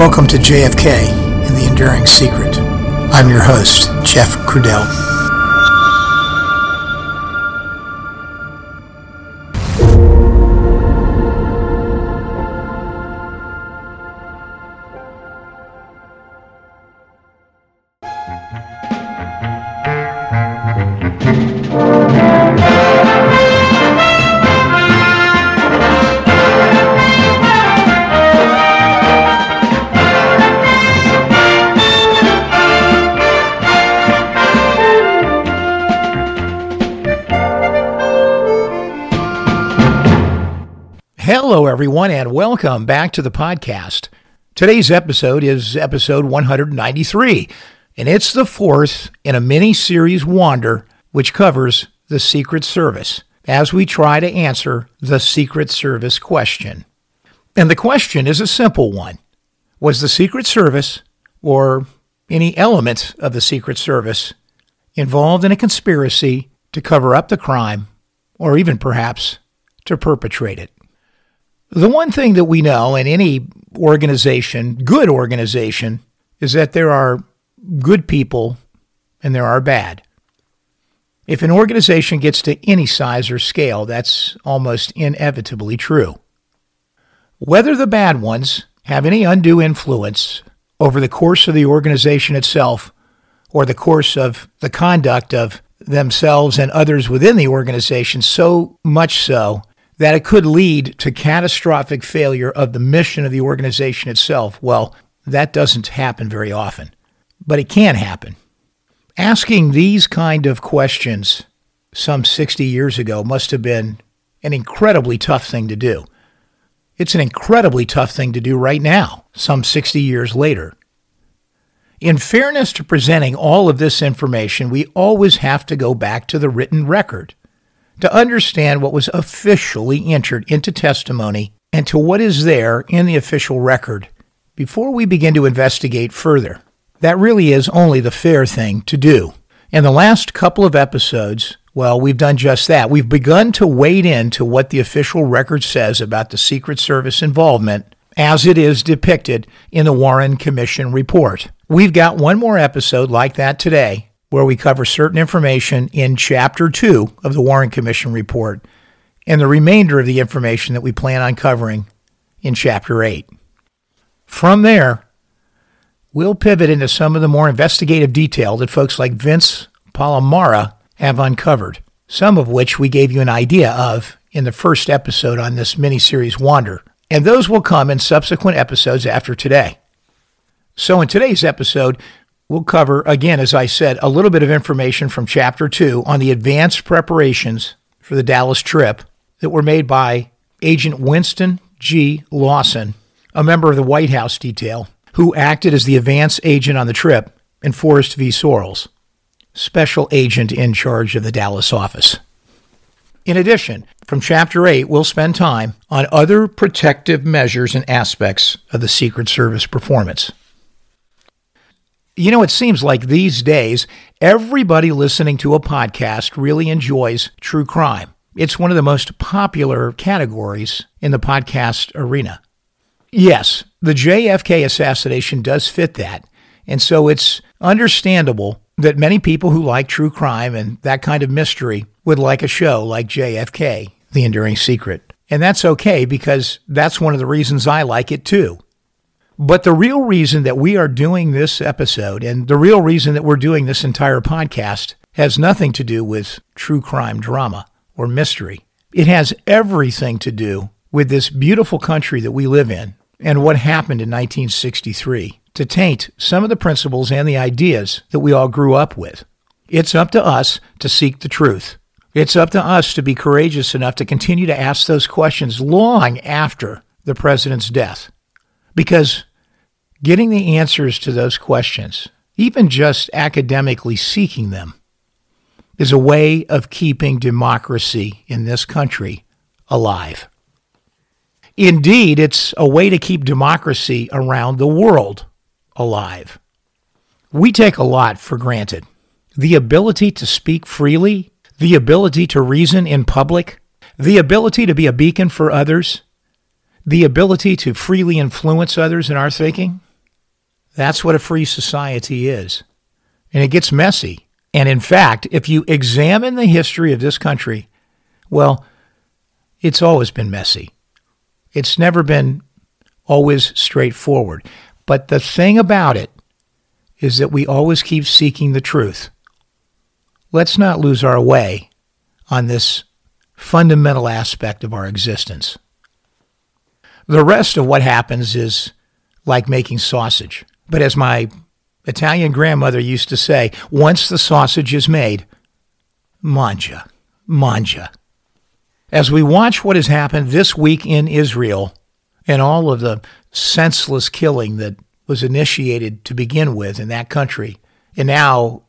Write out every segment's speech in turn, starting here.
Welcome to JFK and the Enduring Secret. I'm your host, Jeff Crudele. Welcome back to the podcast. Today's episode is episode 193, and it's the fourth in a mini series Wander, which covers the Secret Service as we try to answer the Secret Service question. And the question is a simple one Was the Secret Service, or any element of the Secret Service, involved in a conspiracy to cover up the crime, or even perhaps to perpetrate it? The one thing that we know in any organization, good organization, is that there are good people and there are bad. If an organization gets to any size or scale, that's almost inevitably true. Whether the bad ones have any undue influence over the course of the organization itself or the course of the conduct of themselves and others within the organization, so much so that it could lead to catastrophic failure of the mission of the organization itself. Well, that doesn't happen very often, but it can happen. Asking these kind of questions some 60 years ago must have been an incredibly tough thing to do. It's an incredibly tough thing to do right now, some 60 years later. In fairness to presenting all of this information, we always have to go back to the written record to understand what was officially entered into testimony and to what is there in the official record before we begin to investigate further. That really is only the fair thing to do. In the last couple of episodes, well, we've done just that. We've begun to wade into what the official record says about the Secret Service involvement as it is depicted in the Warren Commission report. We've got one more episode like that today where we cover certain information in Chapter 2 of the Warren Commission report and the remainder of the information that we plan on covering in Chapter 8. From there, we'll pivot into some of the more investigative detail that folks like Vince Palamara have uncovered, some of which we gave you an idea of in the first episode on this mini-series Wander, and those will come in subsequent episodes after today. So in today's episode, We'll cover, again, as I said, a little bit of information from Chapter 2 on the advanced preparations for the Dallas trip that were made by Agent Winston G. Lawson, a member of the White House detail, who acted as the advance agent on the trip, and Forrest V. Sorrells, special agent in charge of the Dallas office. In addition, from Chapter 8, we'll spend time on other protective measures and aspects of the Secret Service performance. You know, it seems like these days, everybody listening to a podcast really enjoys true crime. It's one of the most popular categories in the podcast arena. Yes, the JFK assassination does fit that. And so it's understandable that many people who like true crime and that kind of mystery would like a show like JFK, The Enduring Secret. And that's okay because that's one of the reasons I like it too. But the real reason that we are doing this episode and the real reason that we're doing this entire podcast has nothing to do with true crime drama or mystery. It has everything to do with this beautiful country that we live in and what happened in 1963 to taint some of the principles and the ideas that we all grew up with. It's up to us to seek the truth. It's up to us to be courageous enough to continue to ask those questions long after the president's death. Because Getting the answers to those questions, even just academically seeking them, is a way of keeping democracy in this country alive. Indeed, it's a way to keep democracy around the world alive. We take a lot for granted the ability to speak freely, the ability to reason in public, the ability to be a beacon for others, the ability to freely influence others in our thinking. That's what a free society is. And it gets messy. And in fact, if you examine the history of this country, well, it's always been messy. It's never been always straightforward. But the thing about it is that we always keep seeking the truth. Let's not lose our way on this fundamental aspect of our existence. The rest of what happens is like making sausage. But as my Italian grandmother used to say, once the sausage is made, manja, manja. As we watch what has happened this week in Israel and all of the senseless killing that was initiated to begin with in that country, and now,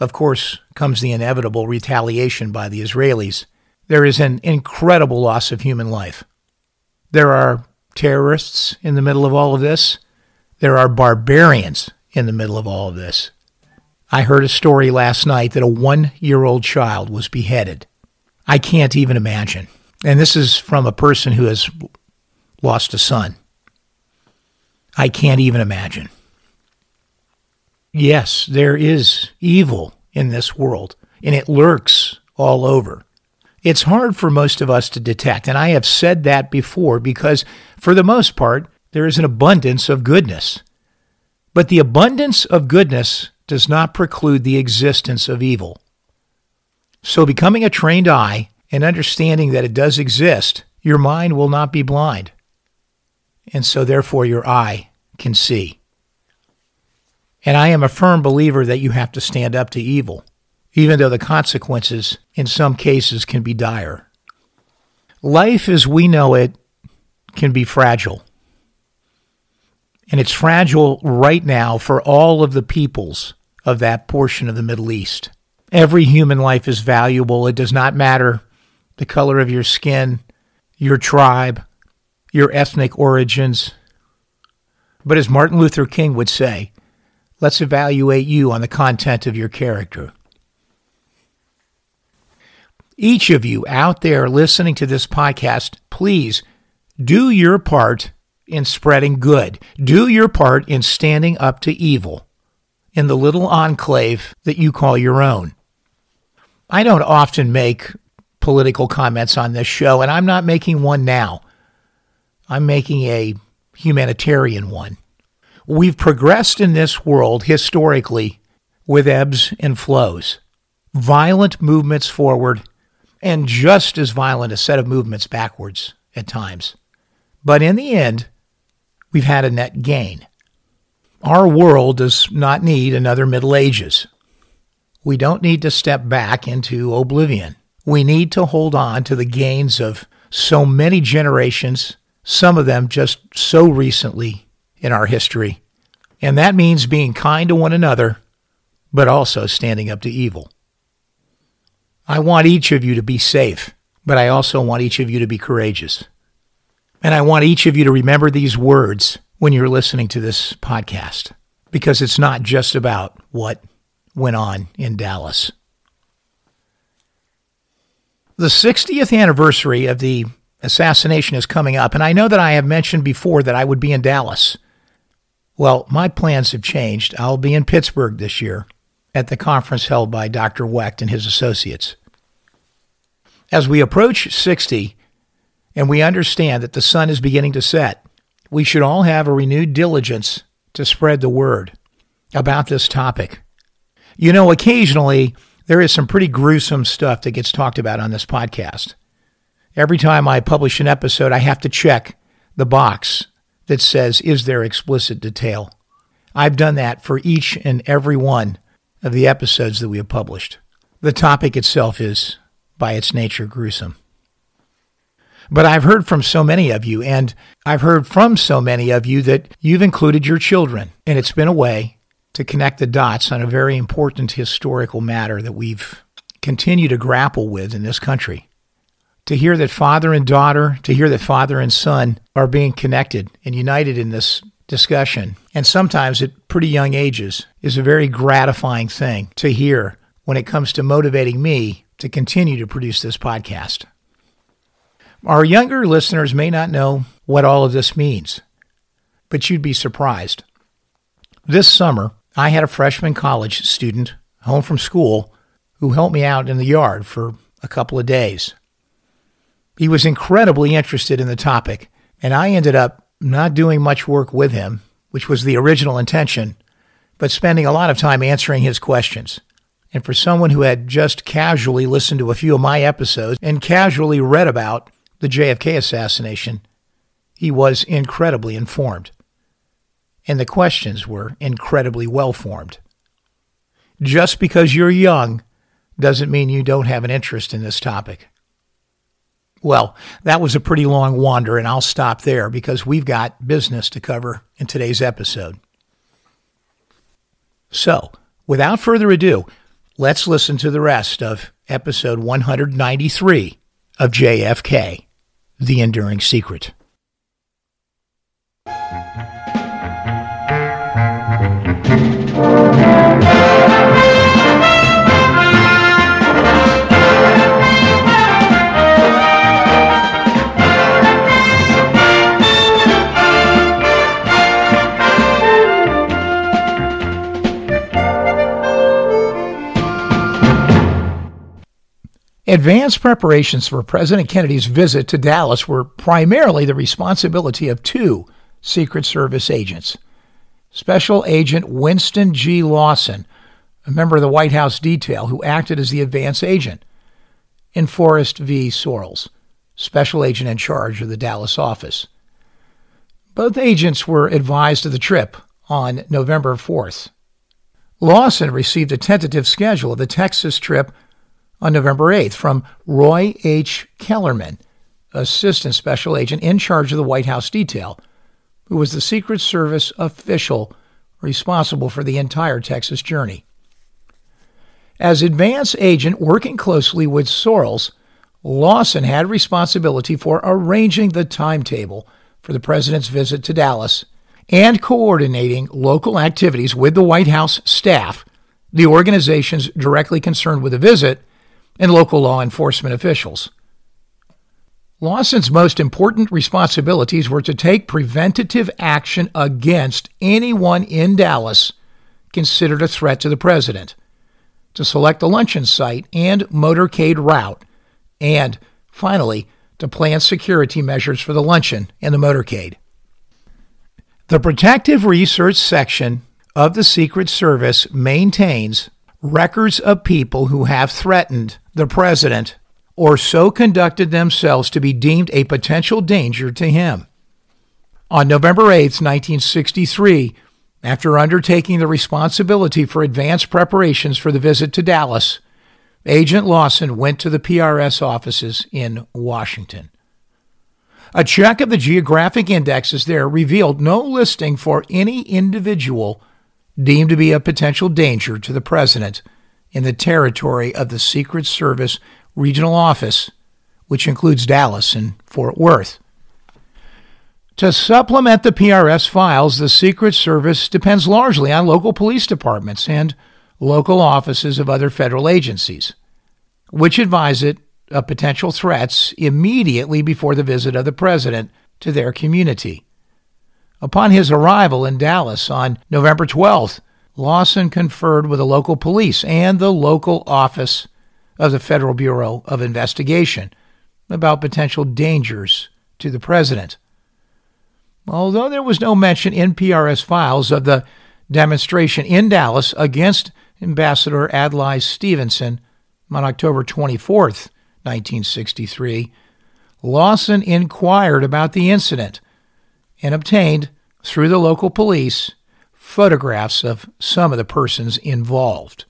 of course, comes the inevitable retaliation by the Israelis, there is an incredible loss of human life. There are terrorists in the middle of all of this. There are barbarians in the middle of all of this. I heard a story last night that a one year old child was beheaded. I can't even imagine. And this is from a person who has lost a son. I can't even imagine. Yes, there is evil in this world, and it lurks all over. It's hard for most of us to detect, and I have said that before because, for the most part, there is an abundance of goodness. But the abundance of goodness does not preclude the existence of evil. So, becoming a trained eye and understanding that it does exist, your mind will not be blind. And so, therefore, your eye can see. And I am a firm believer that you have to stand up to evil, even though the consequences in some cases can be dire. Life as we know it can be fragile and it's fragile right now for all of the peoples of that portion of the Middle East. Every human life is valuable. It does not matter the color of your skin, your tribe, your ethnic origins. But as Martin Luther King would say, let's evaluate you on the content of your character. Each of you out there listening to this podcast, please do your part in spreading good. Do your part in standing up to evil in the little enclave that you call your own. I don't often make political comments on this show, and I'm not making one now. I'm making a humanitarian one. We've progressed in this world historically with ebbs and flows, violent movements forward, and just as violent a set of movements backwards at times. But in the end, we've had a net gain. Our world does not need another Middle Ages. We don't need to step back into oblivion. We need to hold on to the gains of so many generations, some of them just so recently in our history. And that means being kind to one another, but also standing up to evil. I want each of you to be safe, but I also want each of you to be courageous. And I want each of you to remember these words when you're listening to this podcast, because it's not just about what went on in Dallas. The 60th anniversary of the assassination is coming up, and I know that I have mentioned before that I would be in Dallas. Well, my plans have changed. I'll be in Pittsburgh this year at the conference held by Dr. Wecht and his associates. As we approach 60, and we understand that the sun is beginning to set, we should all have a renewed diligence to spread the word about this topic. You know, occasionally there is some pretty gruesome stuff that gets talked about on this podcast. Every time I publish an episode, I have to check the box that says, Is there explicit detail? I've done that for each and every one of the episodes that we have published. The topic itself is, by its nature, gruesome. But I've heard from so many of you, and I've heard from so many of you that you've included your children, and it's been a way to connect the dots on a very important historical matter that we've continued to grapple with in this country. To hear that father and daughter, to hear that father and son are being connected and united in this discussion, and sometimes at pretty young ages, is a very gratifying thing to hear when it comes to motivating me to continue to produce this podcast. Our younger listeners may not know what all of this means, but you'd be surprised. This summer, I had a freshman college student home from school who helped me out in the yard for a couple of days. He was incredibly interested in the topic, and I ended up not doing much work with him, which was the original intention, but spending a lot of time answering his questions. And for someone who had just casually listened to a few of my episodes and casually read about the JFK assassination, he was incredibly informed. And the questions were incredibly well formed. Just because you're young doesn't mean you don't have an interest in this topic. Well, that was a pretty long wander, and I'll stop there because we've got business to cover in today's episode. So, without further ado, let's listen to the rest of episode 193 of JFK The Enduring Secret. Advanced preparations for President Kennedy's visit to Dallas were primarily the responsibility of two Secret Service agents. Special Agent Winston G. Lawson, a member of the White House detail who acted as the advance agent, and Forrest V. Sorrells, special agent in charge of the Dallas office. Both agents were advised of the trip on November 4th. Lawson received a tentative schedule of the Texas trip on November 8th from Roy H. Kellerman, Assistant Special Agent in charge of the White House detail, who was the Secret Service official responsible for the entire Texas journey. As advance agent working closely with Sorrells, Lawson had responsibility for arranging the timetable for the president's visit to Dallas and coordinating local activities with the White House staff, the organizations directly concerned with the visit, and local law enforcement officials. Lawson's most important responsibilities were to take preventative action against anyone in Dallas considered a threat to the president, to select a luncheon site and motorcade route, and, finally, to plan security measures for the luncheon and the motorcade. The Protective Research Section of the Secret Service maintains records of people who have threatened the president or so conducted themselves to be deemed a potential danger to him. On November 8, 1963, after undertaking the responsibility for advance preparations for the visit to Dallas, Agent Lawson went to the PRS offices in Washington. A check of the geographic indexes there revealed no listing for any individual deemed to be a potential danger to the president in the territory of the Secret Service Regional Office, which includes Dallas and Fort Worth. To supplement the PRS files, the Secret Service depends largely on local police departments and local offices of other federal agencies, which advise it of potential threats immediately before the visit of the President to their community. Upon his arrival in Dallas on November 12th, Lawson conferred with the local police and the local office of the Federal Bureau of Investigation about potential dangers to the president. Although there was no mention in PRS files of the demonstration in Dallas against Ambassador Adlai Stevenson on October 24, 1963, Lawson inquired about the incident and obtained, through the local police, photographs of some of the persons involved.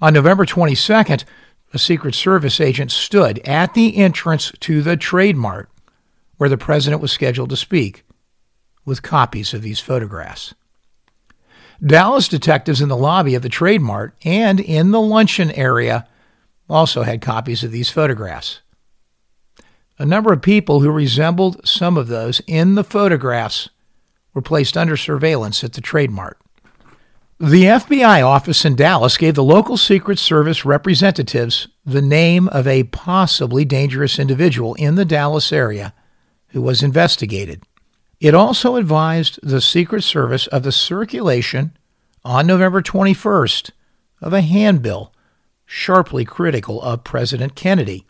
On November 22nd, a Secret Service agent stood at the entrance to the Trade Mart where the president was scheduled to speak with copies of these photographs. Dallas detectives in the lobby of the Trade Mart and in the luncheon area also had copies of these photographs. A number of people who resembled some of those in the photographs were placed under surveillance at the Trade Mart. The FBI office in Dallas gave the local Secret Service representatives the name of a possibly dangerous individual in the Dallas area who was investigated. It also advised the Secret Service of the circulation on November 21st of a handbill sharply critical of President Kennedy.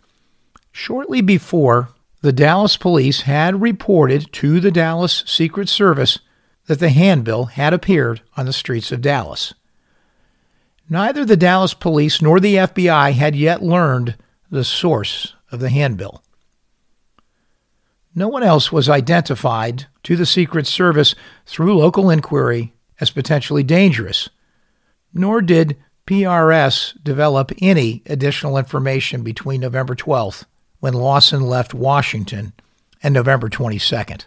Shortly before, the Dallas police had reported to the Dallas Secret Service that the handbill had appeared on the streets of Dallas. Neither the Dallas police nor the FBI had yet learned the source of the handbill. No one else was identified to the Secret Service through local inquiry as potentially dangerous, nor did PRS develop any additional information between November 12th, when Lawson left Washington, and November 22nd.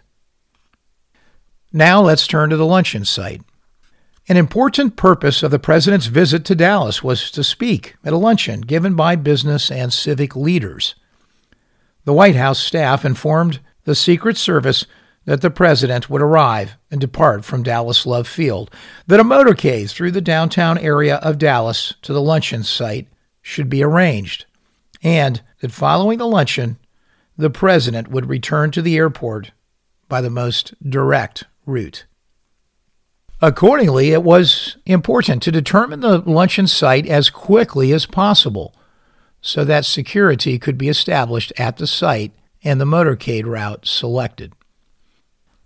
Now let's turn to the luncheon site. An important purpose of the president's visit to Dallas was to speak at a luncheon given by business and civic leaders. The White House staff informed the Secret Service that the president would arrive and depart from Dallas Love Field, that a motorcade through the downtown area of Dallas to the luncheon site should be arranged, and that following the luncheon, the president would return to the airport by the most direct route. Accordingly, it was important to determine the luncheon site as quickly as possible so that security could be established at the site and the motorcade route selected.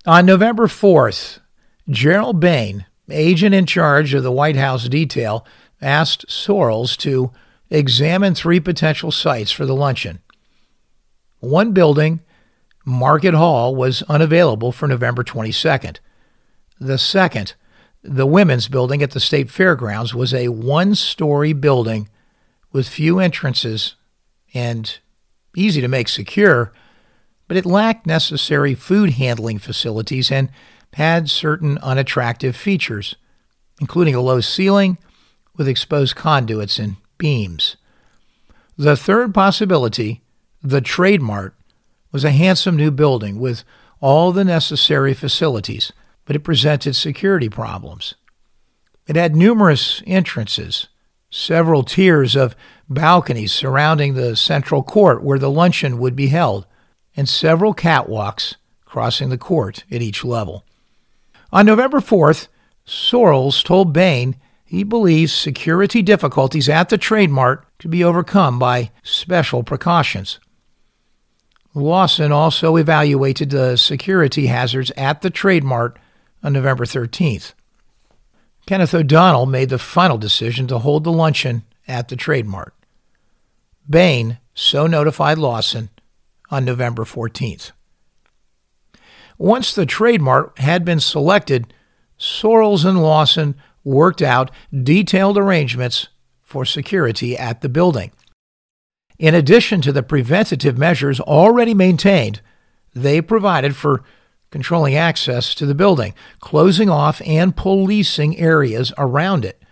On November 4th, Gerald Behn, agent in charge of the White House detail, asked Sorrells to examine three potential sites for the luncheon. One building, Market Hall, was unavailable for November 22nd. The second, the Women's Building at the State Fairgrounds, was a one story building with few entrances and easy to make secure but it lacked necessary food handling facilities and had certain unattractive features, including a low ceiling with exposed conduits and beams. The third possibility, the Trade Mart, was a handsome new building with all the necessary facilities, but it presented security problems. It had numerous entrances, several tiers of balconies surrounding the central court where the luncheon would be held, and several catwalks crossing the court at each level. On November 4th, Sorrells told Behn he believes security difficulties at the Trade Mart could be overcome by special precautions. Lawson also evaluated the security hazards at the Trade Mart on November 13th. Kenneth O'Donnell made the final decision to hold the luncheon at the Trade Mart. Behn so notified Lawson on November 14th. Once the Trade Mart had been selected, Sorrells and Lawson worked out detailed arrangements for security at the building. In addition to the preventative measures already maintained, they provided for controlling access to the building, closing off and policing areas around it,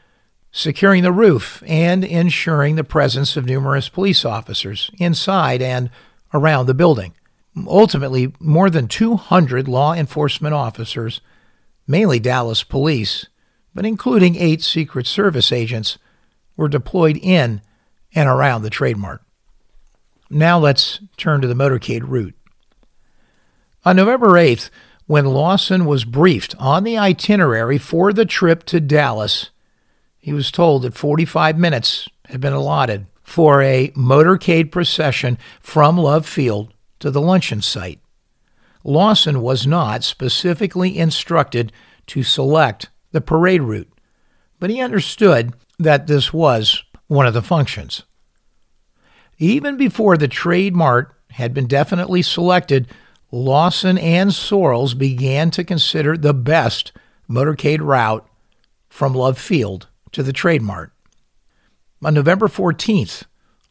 securing the roof, and ensuring the presence of numerous police officers inside and around the building. Ultimately, more than 200 law enforcement officers, mainly Dallas police, but including eight Secret Service agents, were deployed in and around the Trade Mart. Now let's turn to the motorcade route. On November 8th, when Lawson was briefed on the itinerary for the trip to Dallas, he was told that 45 minutes had been allotted for a motorcade procession from Love Field to the luncheon site. Lawson was not specifically instructed to select the parade route, but he understood that this was one of the functions. Even before the Trade Mart had been definitely selected, Lawson and Sorrells began to consider the best motorcade route from Love Field to the Trade Mart. On November 14th,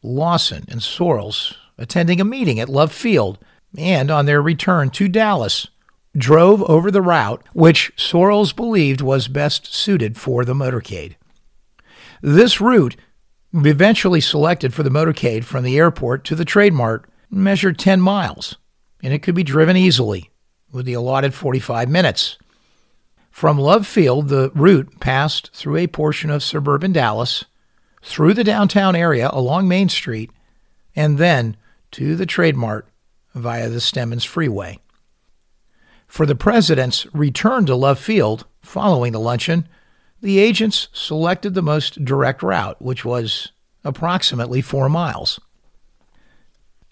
Lawson and Sorrells, attending a meeting at Love Field, and on their return to Dallas, drove over the route which Sorrells believed was best suited for the motorcade. This route, eventually selected for the motorcade from the airport to the Trade Mart, measured 10 miles, and it could be driven easily with the allotted 45 minutes. From Love Field, the route passed through a portion of suburban Dallas through the downtown area along Main Street, and then to the Trade Mart via the Stemmons Freeway. For the president's return to Love Field following the luncheon, the agents selected the most direct route, which was approximately four miles.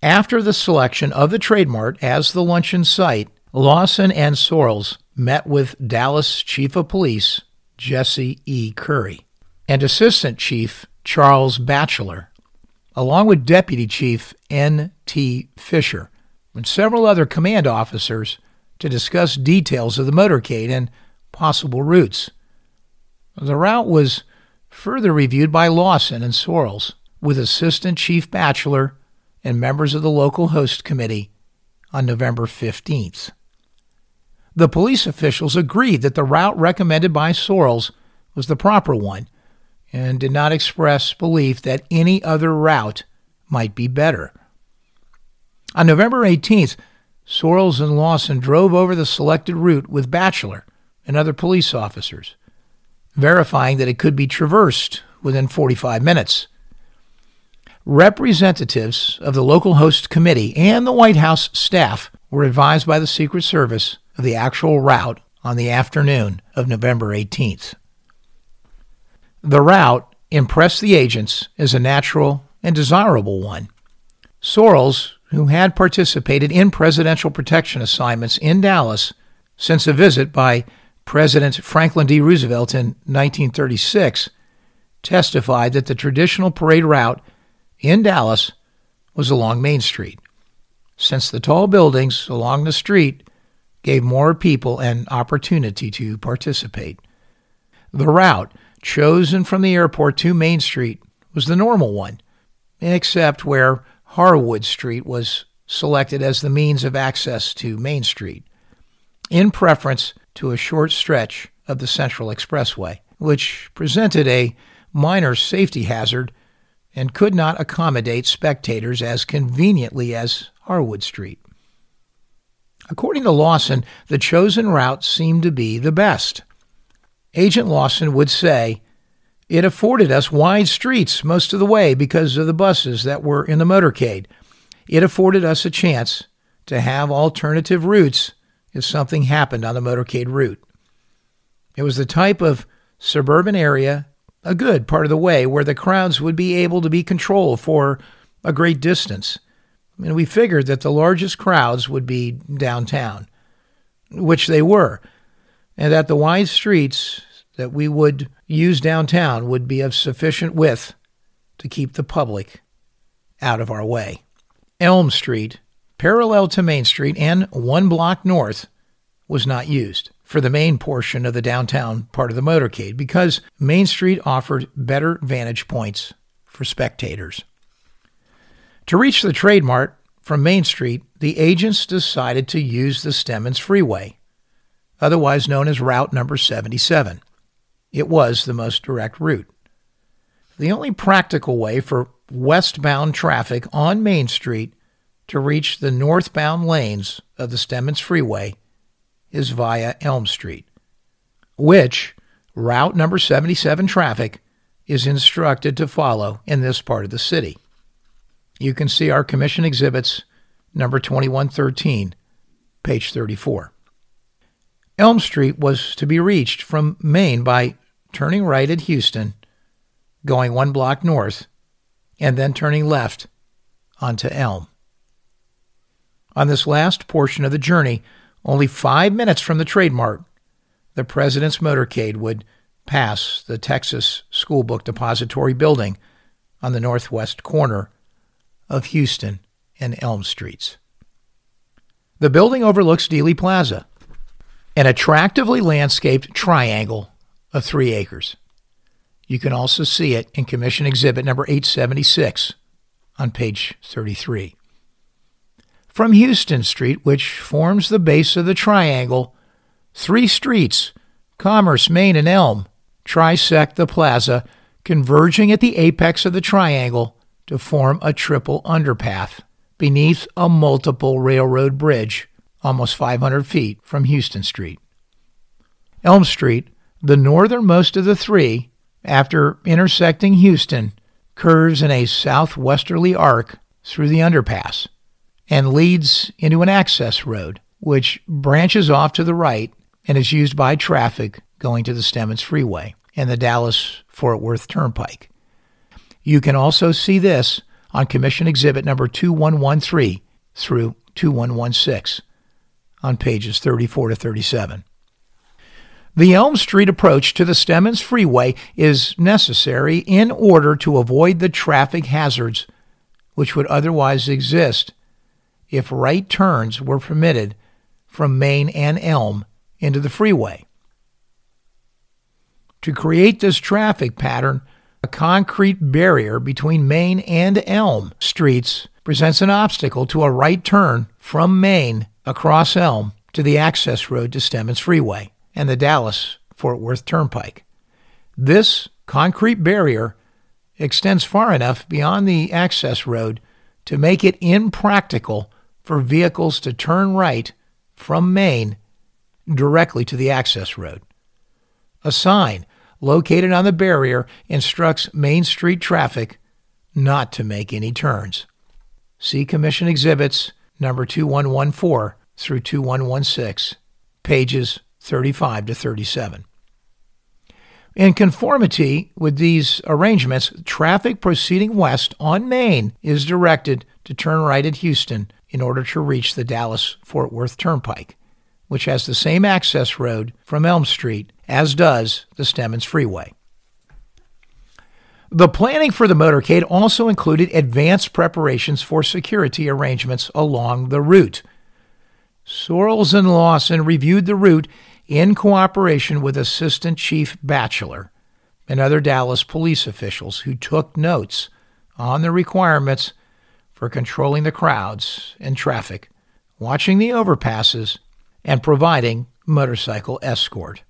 After the selection of the Trade Mart as the luncheon site, Lawson and Sorrells met with Dallas Chief of Police Jesse E. Curry and Assistant Chief Charles Batchelor, along with Deputy Chief N. T. Fisher and several other command officers to discuss details of the motorcade and possible routes. The route was further reviewed by Lawson and Sorrells with Assistant Chief Batchelor and members of the local host committee on November 15th. The police officials agreed that the route recommended by Sorrells was the proper one and did not express belief that any other route might be better. On November 18th, Sorrells and Lawson drove over the selected route with Batchelor and other police officers, verifying that it could be traversed within 45 minutes. Representatives of the local host committee and the White House staff were advised by the Secret Service of the actual route on the afternoon of November 18th. The route impressed the agents as a natural and desirable one. Sorrells, who had participated in presidential protection assignments in Dallas since a visit by President Franklin D. Roosevelt in 1936, testified that the traditional parade route in Dallas was along Main Street, since the tall buildings along the street gave more people an opportunity to participate. The route chosen from the airport to Main Street was the normal one, except where Harwood Street was selected as the means of access to Main Street, in preference to a short stretch of the Central Expressway, which presented a minor safety hazard and could not accommodate spectators as conveniently as Harwood Street. According to Lawson, the chosen route seemed to be the best. Agent Lawson would say, It afforded us wide streets most of the way because of the buses that were in the motorcade. It afforded us a chance to have alternative routes if something happened on the motorcade route. It was the type of suburban area a good part of the way where the crowds would be able to be controlled for a great distance. And we figured that the largest crowds would be downtown, which they were, and that the wide streets that we would use downtown would be of sufficient width to keep the public out of our way. Elm Street, parallel to Main Street and one block north, was not used for the main portion of the downtown part of the motorcade because Main Street offered better vantage points for spectators. To reach the Trade Mart from Main Street, the agents decided to use the Stemmons Freeway, otherwise known as Route Number 77. It was the most direct route. The only practical way for westbound traffic on Main Street to reach the northbound lanes of the Stemmons Freeway is via Elm Street, which route number 77 traffic is instructed to follow in this part of the city. You can see our commission exhibits number 2113, page 34. Elm Street was to be reached from Main by turning right at Houston, going one block north, and then turning left onto Elm. On this last portion of the journey, only five minutes from the Trade Mart, the president's motorcade would pass the Texas School Book Depository building on the northwest corner of Houston and Elm Streets. The building overlooks Dealey Plaza, an attractively landscaped triangle of three acres. You can also see it in Commission Exhibit number 876 on page 33. From Houston Street, which forms the base of the triangle, three streets, Commerce, Main, and Elm, trisect the plaza, converging at the apex of the triangle to form a triple underpath beneath a multiple railroad bridge almost 500 feet from Houston Street. Elm Street, the northernmost of the three, after intersecting Houston, curves in a southwesterly arc through the underpass and leads into an access road which branches off to the right and is used by traffic going to the Stemmons Freeway and the Dallas Fort Worth Turnpike. You can also see this on Commission Exhibit number 2113 through 2116 on pages 34 to 37. The Elm Street approach to the Stemmons Freeway is necessary in order to avoid the traffic hazards which would otherwise exist if right turns were permitted from Main and Elm into the freeway. To create this traffic pattern, a concrete barrier between Main and Elm streets presents an obstacle to a right turn from Main across Elm to the access road to Stemmons Freeway and the Dallas Fort Worth Turnpike. This concrete barrier extends far enough beyond the access road to make it impractical for vehicles to turn right from Main directly to the access road. A sign located on the barrier instructs Main Street traffic not to make any turns. See Commission Exhibits number 2114 through 2116, pages 35 to 37. In conformity with these arrangements, traffic proceeding west on Main is directed to turn right at Houston in order to reach the Dallas Fort Worth Turnpike, which has the same access road from Elm Street as does the Stemmons Freeway. The planning for the motorcade also included advanced preparations for security arrangements along the route. Sorrells and Lawson reviewed the route in cooperation with Assistant Chief Batchelor and other Dallas police officials who took notes on the requirements for controlling the crowds and traffic, watching the overpasses, and providing motorcycle escort.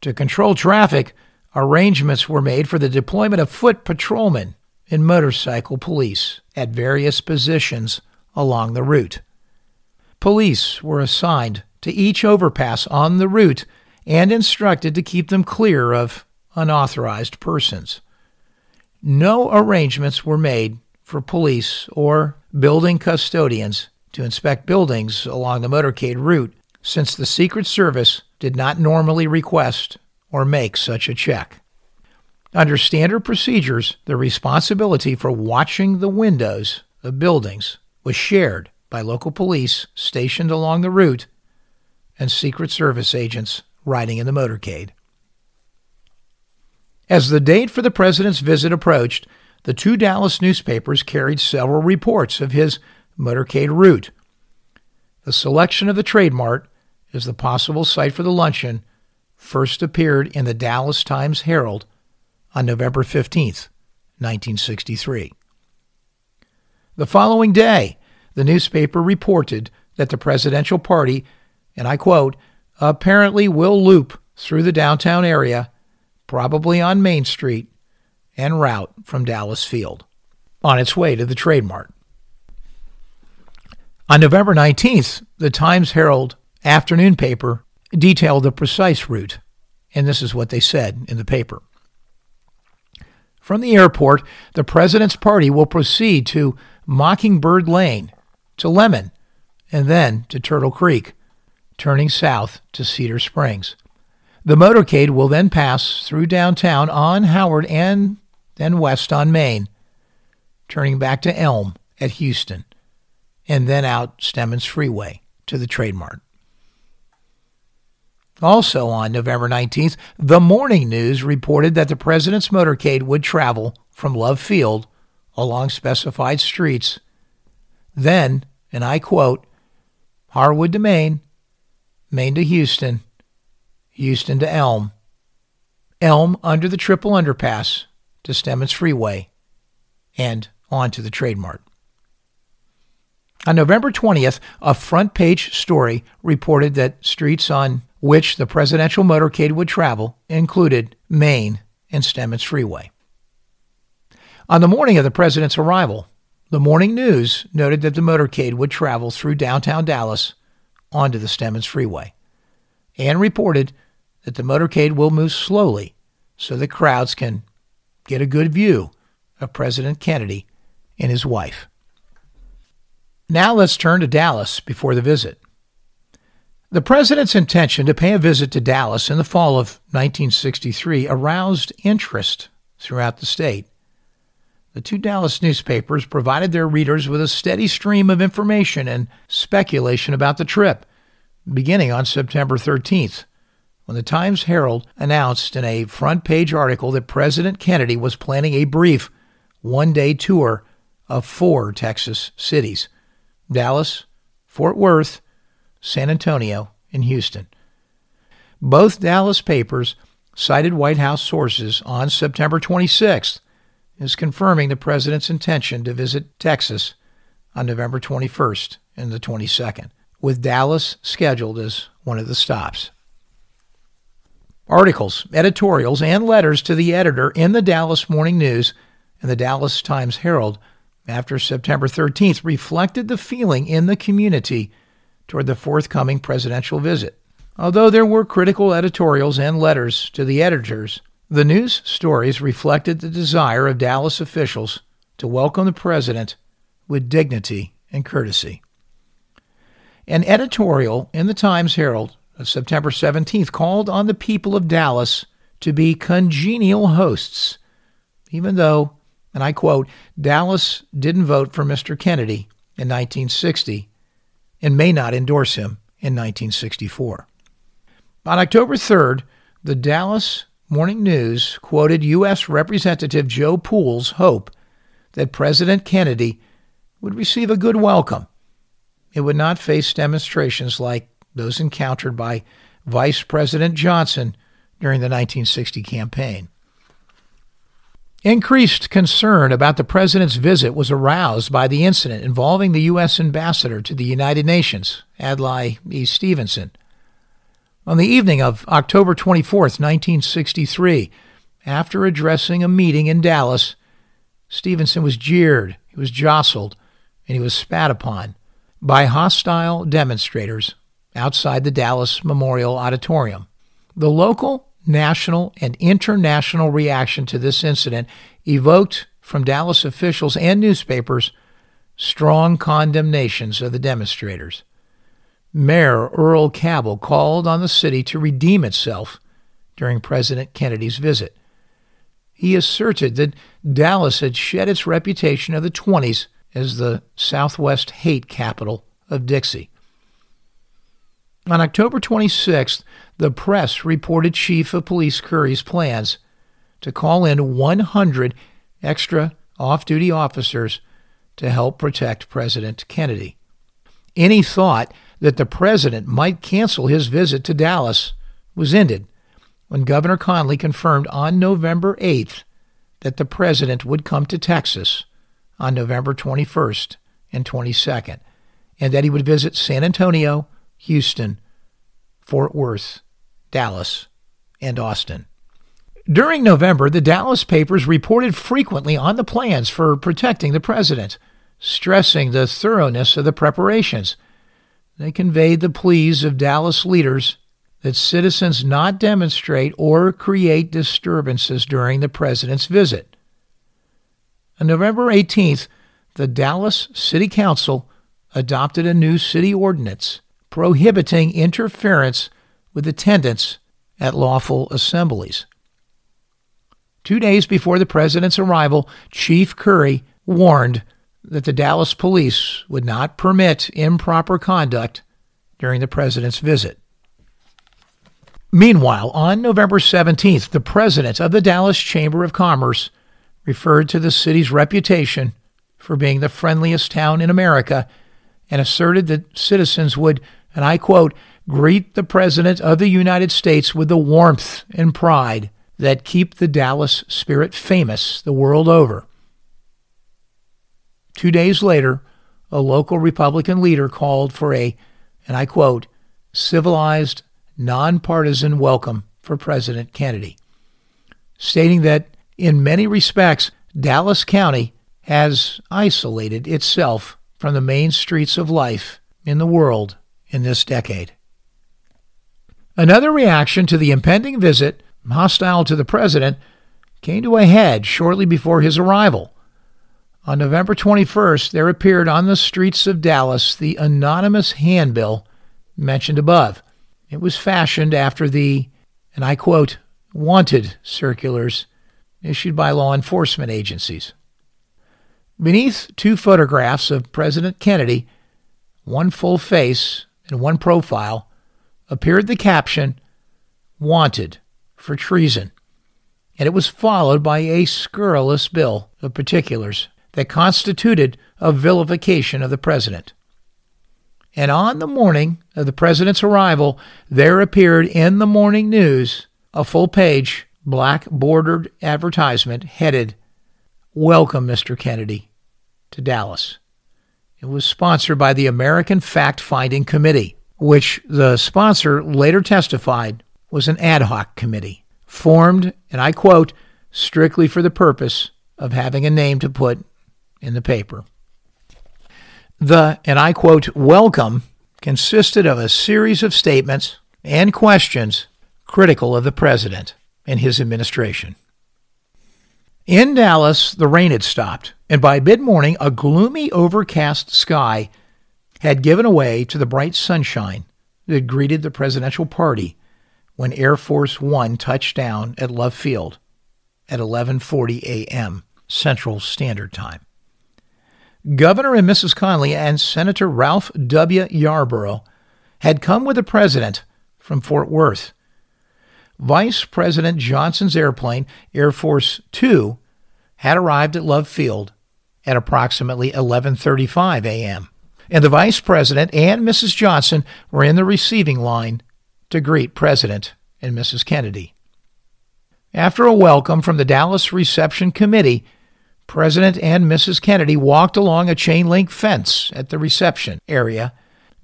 To control traffic, arrangements were made for the deployment of foot patrolmen and motorcycle police at various positions along the route. Police were assigned to each overpass on the route and instructed to keep them clear of unauthorized persons. No arrangements were made for police or building custodians to inspect buildings along the motorcade route since the Secret Service did not normally request or make such a check. Under standard procedures, the responsibility for watching the windows of buildings was shared by local police stationed along the route and Secret Service agents riding in the motorcade. As the date for the president's visit approached, the two Dallas newspapers carried several reports of his motorcade route. The selection of the Trade Mart as the possible site for the luncheon first appeared in the Dallas Times Herald on November 15, 1963. The following day, the newspaper reported that the presidential party and I quote, apparently will loop through the downtown area, probably on Main Street, and route from Dallas Field on its way to the Trade Mart. On November 19th, the Times Herald afternoon paper detailed the precise route, and this is what they said in the paper. From the airport, the president's party will proceed to Mockingbird Lane, to Lemon, and then to Turtle Creek, turning south to Cedar Springs. The motorcade will then pass through downtown on Harwood and then west on Main, turning back to Elm at Houston, and then out Stemmons Freeway to the Trade Mart. Also on November 19th, the Morning News reported that the president's motorcade would travel from Love Field along specified streets. Then, and I quote, Harwood to Main, Main to Houston, Houston to Elm, Elm under the triple underpass to Stemmons Freeway, and on to the Trade Mart. On November 20th, a front page story reported that streets on which the presidential motorcade would travel included Main and Stemmons Freeway. On the morning of the president's arrival, the morning news noted that the motorcade would travel through downtown Dallas onto the Stemmons Freeway and reported that the motorcade will move slowly so that crowds can get a good view of President Kennedy and his wife. Now let's turn to Dallas before the visit. The president's intention to pay a visit to Dallas in the fall of 1963 aroused interest throughout the state. The two Dallas newspapers provided their readers with a steady stream of information and speculation about the trip, beginning on September 13th, when the Times Herald announced in a front page article that President Kennedy was planning a brief one day tour of four Texas cities Dallas, Fort Worth, San Antonio, and Houston. Both Dallas papers cited White House sources on September 26th as confirming the president's intention to visit Texas on November 21st and the 22nd, with Dallas scheduled as one of the stops. Articles, editorials, and letters to the editor in the Dallas Morning News and the Dallas Times Herald after September 13th reflected the feeling in the community toward the forthcoming presidential visit. Although there were critical editorials and letters to the editors, the news stories reflected the desire of Dallas officials to welcome the president with dignity and courtesy. An editorial in the Times Herald of September 17th, called on the people of Dallas to be congenial hosts, even though, and I quote, Dallas didn't vote for Mr. Kennedy in 1960 and may not endorse him in 1964. On October 3rd, the Dallas Morning News quoted U.S. Representative Joe Poole's hope that President Kennedy would receive a good welcome. It would not face demonstrations like those encountered by Vice President Johnson during the 1960 campaign. Increased concern about the president's visit was aroused by the incident involving the U.S. ambassador to the United Nations, Adlai E. Stevenson. On the evening of October 24, 1963, after addressing a meeting in Dallas, Stevenson was jeered, he was jostled, and he was spat upon by hostile demonstrators outside the Dallas Memorial Auditorium. The local, national, and international reaction to this incident evoked from Dallas officials and newspapers strong condemnations of the demonstrators. Mayor Earl Cabell called on the city to redeem itself during President Kennedy's visit. He asserted that Dallas had shed its reputation of the 20s as the Southwest hate capital of Dixie. On October 26th, the press reported Chief of Police Curry's plans to call in 100 extra off duty officers to help protect President Kennedy. Any thought that the president might cancel his visit to Dallas was ended when Governor Connally confirmed on November 8th that the president would come to Texas on November 21st and 22nd, and that he would visit San Antonio, Houston, Fort Worth, Dallas, and Austin. During November, the Dallas papers reported frequently on the plans for protecting the president, stressing the thoroughness of the preparations. They conveyed the pleas of Dallas leaders that citizens not demonstrate or create disturbances during the president's visit. On November 18th, the Dallas City Council adopted a new city ordinance prohibiting interference with attendance at lawful assemblies. Two days before the president's arrival, Chief Curry warned that the Dallas police would not permit improper conduct during the president's visit. Meanwhile, on November 17th, the president of the Dallas Chamber of Commerce referred to the city's reputation for being the friendliest town in America and asserted that citizens would, and I quote, greet the President of the United States with the warmth and pride that keep the Dallas spirit famous the world over. Two days later, a local Republican leader called for a, and I quote, civilized, nonpartisan welcome for President Kennedy, stating that in many respects, Dallas County has isolated itself from the main streets of life in the world in this decade. Another reaction to the impending visit, hostile to the president, came to a head shortly before his arrival. On November 21st, there appeared on the streets of Dallas the anonymous handbill mentioned above. It was fashioned after the, and I quote, wanted circulars issued by law enforcement agencies. Beneath two photographs of President Kennedy, one full face and one profile, appeared the caption, Wanted for treason. And it was followed by a scurrilous bill of particulars that constituted a vilification of the president. And on the morning of the president's arrival, there appeared in the morning news a full page, black bordered advertisement headed, Welcome, Mr. Kennedy, to Dallas. It was sponsored by the American Fact Finding Committee, which the sponsor later testified was an ad hoc committee formed, and I quote, strictly for the purpose of having a name to put in the paper. The, and I quote, welcome consisted of a series of statements and questions critical of the president and his administration. In Dallas, the rain had stopped, and by mid morning, a gloomy, overcast sky had given way to the bright sunshine that greeted the presidential party when Air Force One touched down at Love Field at 11:40 a.m. Central Standard Time. Governor and Mrs. Connally and Senator Ralph W. Yarborough had come with the president from Fort Worth. Vice President Johnson's airplane, Air Force Two, had arrived at Love Field at approximately 11:35 a.m. And the Vice President and Mrs. Johnson were in the receiving line to greet President and Mrs. Kennedy. After a welcome from the Dallas Reception Committee, President and Mrs. Kennedy walked along a chain link fence at the reception area,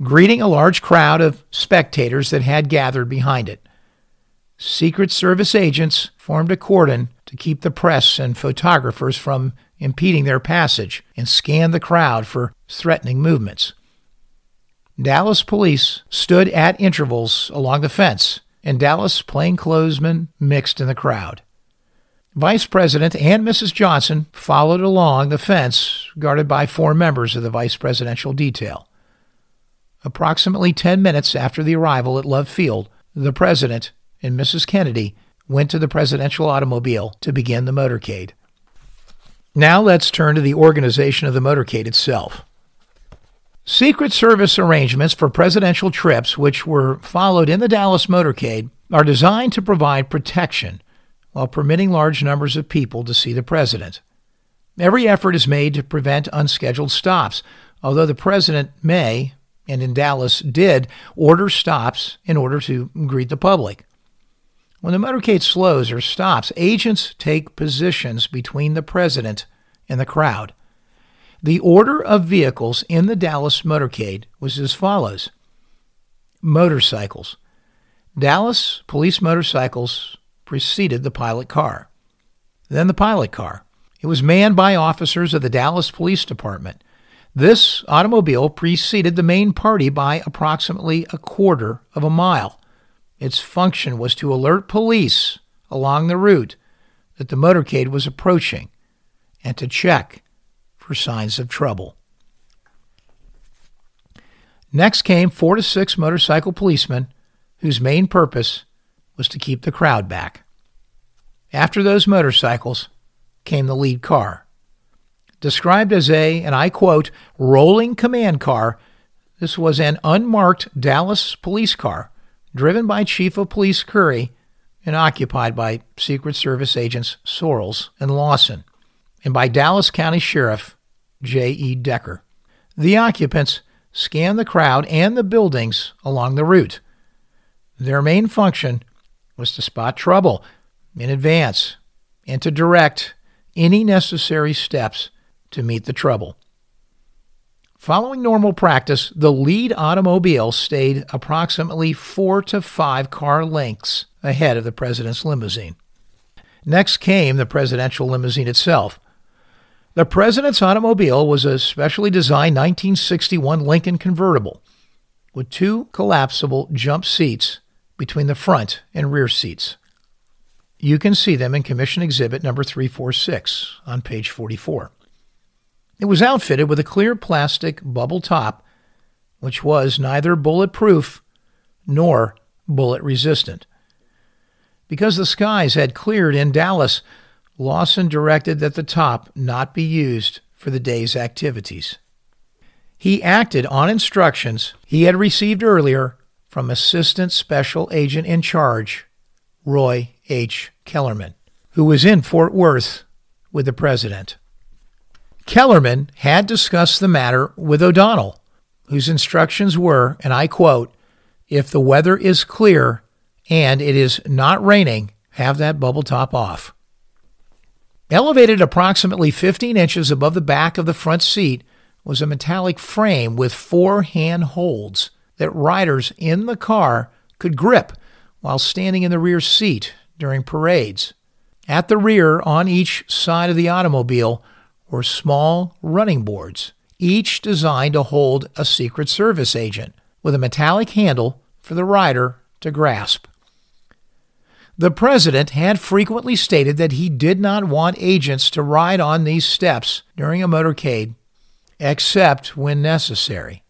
greeting a large crowd of spectators that had gathered behind it. Secret Service agents formed a cordon to keep the press and photographers from impeding their passage and scanned the crowd for threatening movements. Dallas police stood at intervals along the fence, and Dallas plainclothesmen mixed in the crowd. Vice President and Mrs. Johnson followed along the fence, guarded by four members of the vice presidential detail. Approximately 10 minutes after the arrival at Love Field, the President and Mrs. Kennedy went to the presidential automobile to begin the motorcade. Now let's turn to the organization of the motorcade itself. Secret Service arrangements for presidential trips, which were followed in the Dallas motorcade, are designed to provide protection while permitting large numbers of people to see the president. Every effort is made to prevent unscheduled stops, although the president may, and in Dallas did, order stops in order to greet the public. When the motorcade slows or stops, agents take positions between the president and the crowd. The order of vehicles in the Dallas motorcade was as follows Motorcycles. Dallas police motorcycles preceded the pilot car. Then the pilot car. It was manned by officers of the Dallas Police Department. This automobile preceded the main party by approximately a quarter of a mile. Its function was to alert police along the route that the motorcade was approaching and to check for signs of trouble. Next came four to six motorcycle policemen whose main purpose was to keep the crowd back. After those motorcycles came the lead car. Described as a, and I quote, rolling command car, this was an unmarked Dallas police car driven by Chief of Police Curry and occupied by Secret Service agents Sorrells and Lawson and by Dallas County Sheriff J.E. Decker. The occupants scanned the crowd and the buildings along the route. Their main function was to spot trouble in advance and to direct any necessary steps to meet the trouble. Following normal practice, the lead automobile stayed approximately four to five car lengths ahead of the president's limousine. Next came the presidential limousine itself. The president's automobile was a specially designed 1961 Lincoln convertible with two collapsible jump seats between the front and rear seats. You can see them in Commission Exhibit number 346 on page 44. It was outfitted with a clear plastic bubble top, which was neither bulletproof nor bullet resistant. Because the skies had cleared in Dallas, Lawson directed that the top not be used for the day's activities. He acted on instructions he had received earlier from Assistant Special Agent in Charge, Roy H. Kellerman, who was in Fort Worth with the President. Kellerman had discussed the matter with O'Donnell, whose instructions were, and I quote, if the weather is clear and it is not raining, have that bubble top off. Elevated approximately 15 inches above the back of the front seat was a metallic frame with four hand holds that riders in the car could grip while standing in the rear seat during parades. At the rear, on each side of the automobile, were small running boards, each designed to hold a Secret Service agent, with a metallic handle for the rider to grasp. The president had frequently stated that he did not want agents to ride on these steps during a motorcade except when necessary.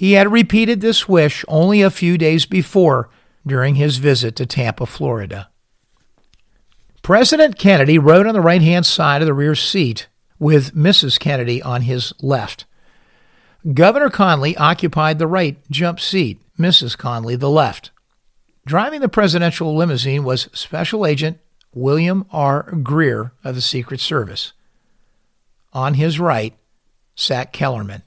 He had repeated this wish only a few days before during his visit to Tampa, Florida. President Kennedy rode on the right hand side of the rear seat, with Mrs. Kennedy on his left. Governor Connally occupied the right jump seat, Mrs. Connally the left. Driving the presidential limousine was Special Agent William R. Greer of the Secret Service. On his right sat Kellerman.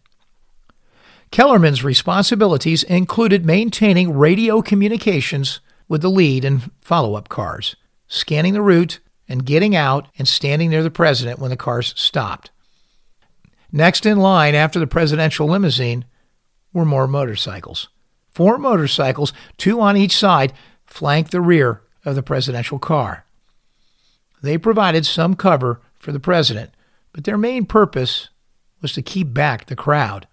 Kellerman's responsibilities included maintaining radio communications with the lead and follow up cars, scanning the route, and getting out and standing near the president when the cars stopped. Next in line after the presidential limousine were more motorcycles. Four motorcycles, two on each side, flanked the rear of the presidential car. They provided some cover for the president, but their main purpose was to keep back the crowd.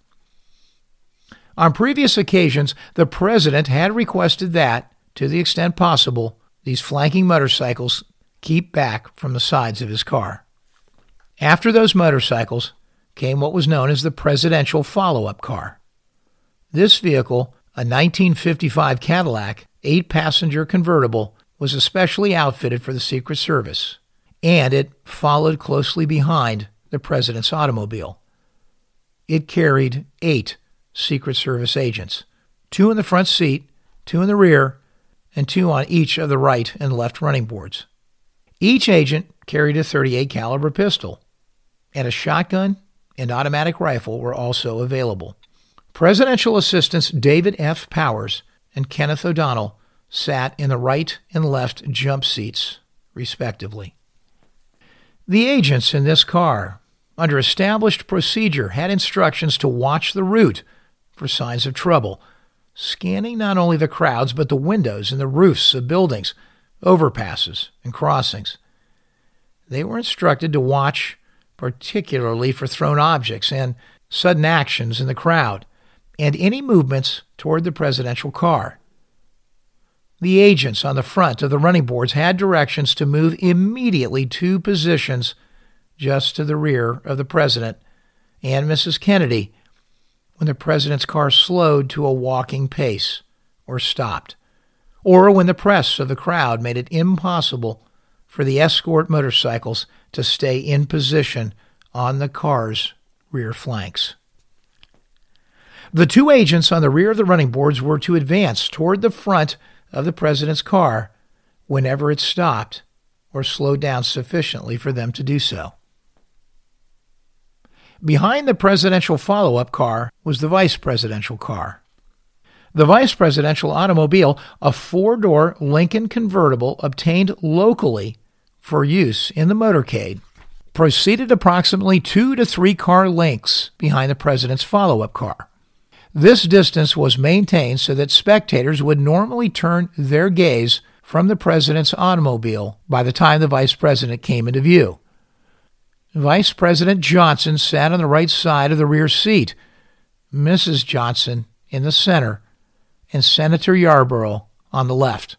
On previous occasions, the president had requested that, to the extent possible, these flanking motorcycles keep back from the sides of his car. After those motorcycles came what was known as the presidential follow up car. This vehicle, a 1955 Cadillac, eight passenger convertible, was especially outfitted for the Secret Service, and it followed closely behind the president's automobile it carried eight Secret Service agents two in the front seat, two in the rear, and two on each of the right and left running boards. Each agent carried a 38 caliber pistol, and a shotgun and automatic rifle were also available. Presidential assistants David F. Powers and Kenneth O'Donnell sat in the right and left jump seats, respectively. The agents in this car under established procedure, had instructions to watch the route for signs of trouble, scanning not only the crowds but the windows and the roofs of buildings, overpasses, and crossings. They were instructed to watch particularly for thrown objects and sudden actions in the crowd, and any movements toward the presidential car. The agents on the front of the running boards had directions to move immediately to positions just to the rear of the president and Mrs. Kennedy when the president's car slowed to a walking pace or stopped, or when the press of the crowd made it impossible for the escort motorcycles to stay in position on the car's rear flanks. The two agents on the rear of the running boards were to advance toward the front of the president's car whenever it stopped or slowed down sufficiently for them to do so. Behind the presidential follow up car was the vice presidential car. The vice presidential automobile, a four door Lincoln convertible obtained locally for use in the motorcade, proceeded approximately two to three car lengths behind the president's follow up car. This distance was maintained so that spectators would normally turn their gaze from the president's automobile by the time the vice president came into view. Vice President Johnson sat on the right side of the rear seat, Mrs. Johnson in the center, and Senator Yarborough on the left.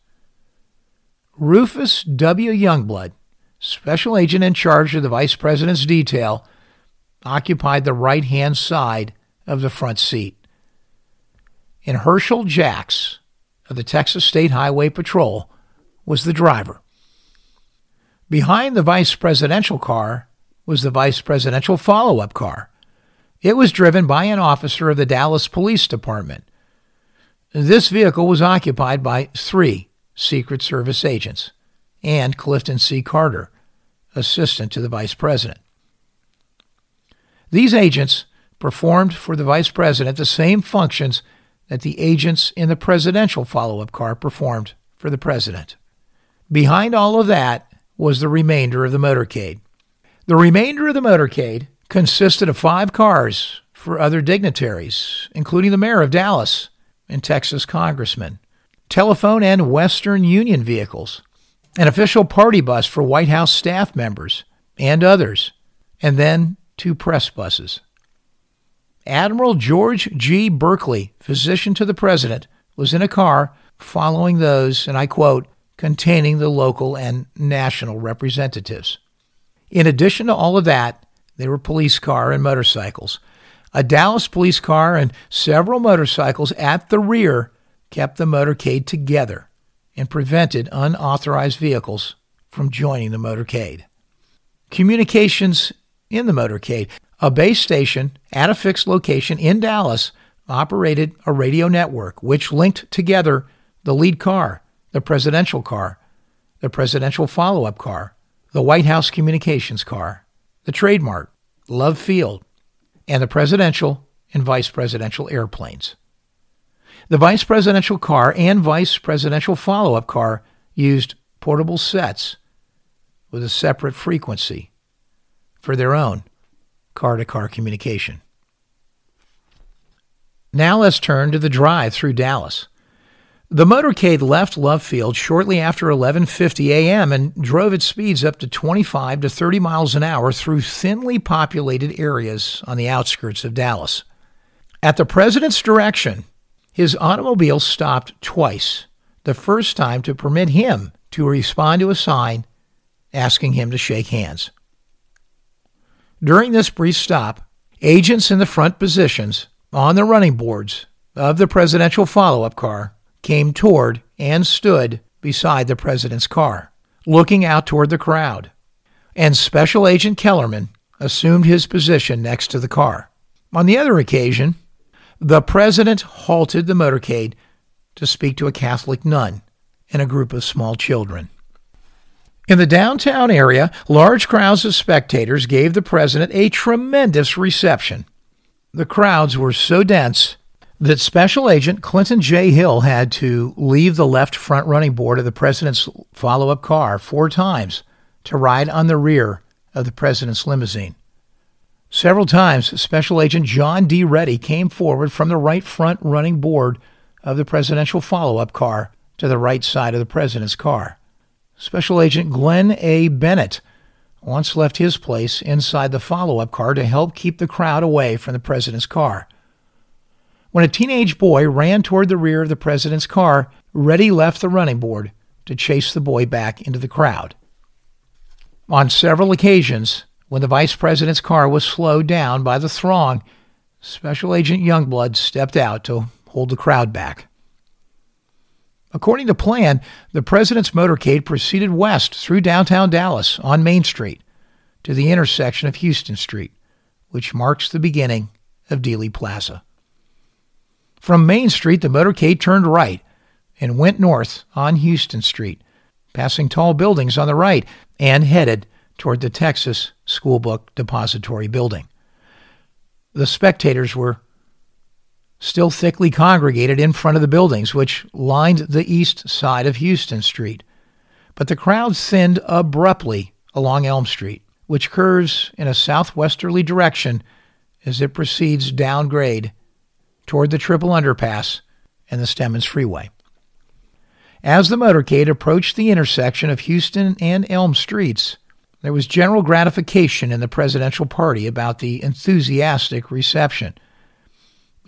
Rufus W. Youngblood, special agent in charge of the Vice President's detail, occupied the right hand side of the front seat. And Hurchel Jacks, of the Texas State Highway Patrol was the driver. Behind the vice presidential car was the vice presidential follow up car. It was driven by an officer of the Dallas Police Department. This vehicle was occupied by three Secret Service agents and Clifton C. Carter, assistant to the vice president. These agents performed for the vice president the same functions that the agents in the presidential follow up car performed for the president. Behind all of that was the remainder of the motorcade. The remainder of the motorcade consisted of five cars for other dignitaries, including the mayor of Dallas and Texas congressmen, telephone and Western Union vehicles, an official party bus for White House staff members and others, and then two press buses. Admiral George G. Burkley, physician to the president, was in a car following those, and I quote, containing the local and national representatives. In addition to all of that, there were police car and motorcycles. A Dallas police car and several motorcycles at the rear kept the motorcade together and prevented unauthorized vehicles from joining the motorcade. Communications in the motorcade. A base station at a fixed location in Dallas operated a radio network which linked together the lead car, the presidential car, the presidential follow up car, the White House communications car, the Trade Mart, Love Field, and the presidential and vice presidential airplanes. The vice presidential car and vice presidential follow up car used portable sets with a separate frequency for their own car to car communication. Now let's turn to the drive through Dallas. The motorcade left Love Field shortly after 11:50 a.m. and drove at speeds up to 25 to 30 miles an hour through thinly populated areas on the outskirts of Dallas. At the president's direction, his automobile stopped twice. The first time to permit him to respond to a sign asking him to shake hands. During this brief stop, agents in the front positions on the running boards of the presidential follow up car came toward and stood beside the president's car, looking out toward the crowd. And Special Agent Kellerman assumed his position next to the car. On the other occasion, the president halted the motorcade to speak to a Catholic nun and a group of small children. In the downtown area, large crowds of spectators gave the president a tremendous reception. The crowds were so dense that Special Agent Clinton J. Hill had to leave the left front running board of the president's follow up car four times to ride on the rear of the president's limousine. Several times, Special Agent John D. Ready came forward from the right front running board of the presidential follow up car to the right side of the president's car. Special Agent Glenn A. Bennett once left his place inside the follow up car to help keep the crowd away from the president's car. When a teenage boy ran toward the rear of the president's car, Ready left the running board to chase the boy back into the crowd. On several occasions, when the vice president's car was slowed down by the throng, Special Agent Youngblood stepped out to hold the crowd back. According to plan, the president's motorcade proceeded west through downtown Dallas on Main Street to the intersection of Houston Street, which marks the beginning of Dealey Plaza. From Main Street, the motorcade turned right and went north on Houston Street, passing tall buildings on the right and headed toward the Texas Schoolbook Depository Building. The spectators were still thickly congregated in front of the buildings, which lined the east side of Houston Street. But the crowd thinned abruptly along Elm Street, which curves in a southwesterly direction as it proceeds downgrade toward the Triple Underpass and the Stemmons Freeway. As the motorcade approached the intersection of Houston and Elm Streets, there was general gratification in the presidential party about the enthusiastic reception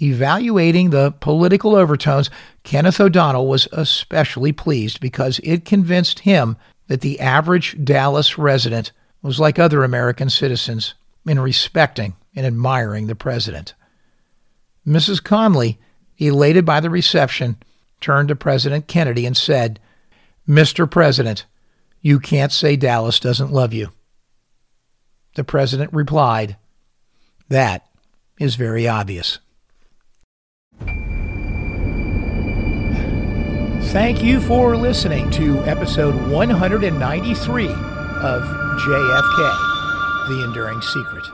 evaluating the political overtones, Kenneth O'Donnell was especially pleased because it convinced him that the average Dallas resident was like other American citizens in respecting and admiring the president. Mrs. Connally, elated by the reception, turned to President Kennedy and said, Mr. President, you can't say Dallas doesn't love you. The president replied, That is very obvious. Thank you for listening to episode 193 of JFK The Enduring Secret.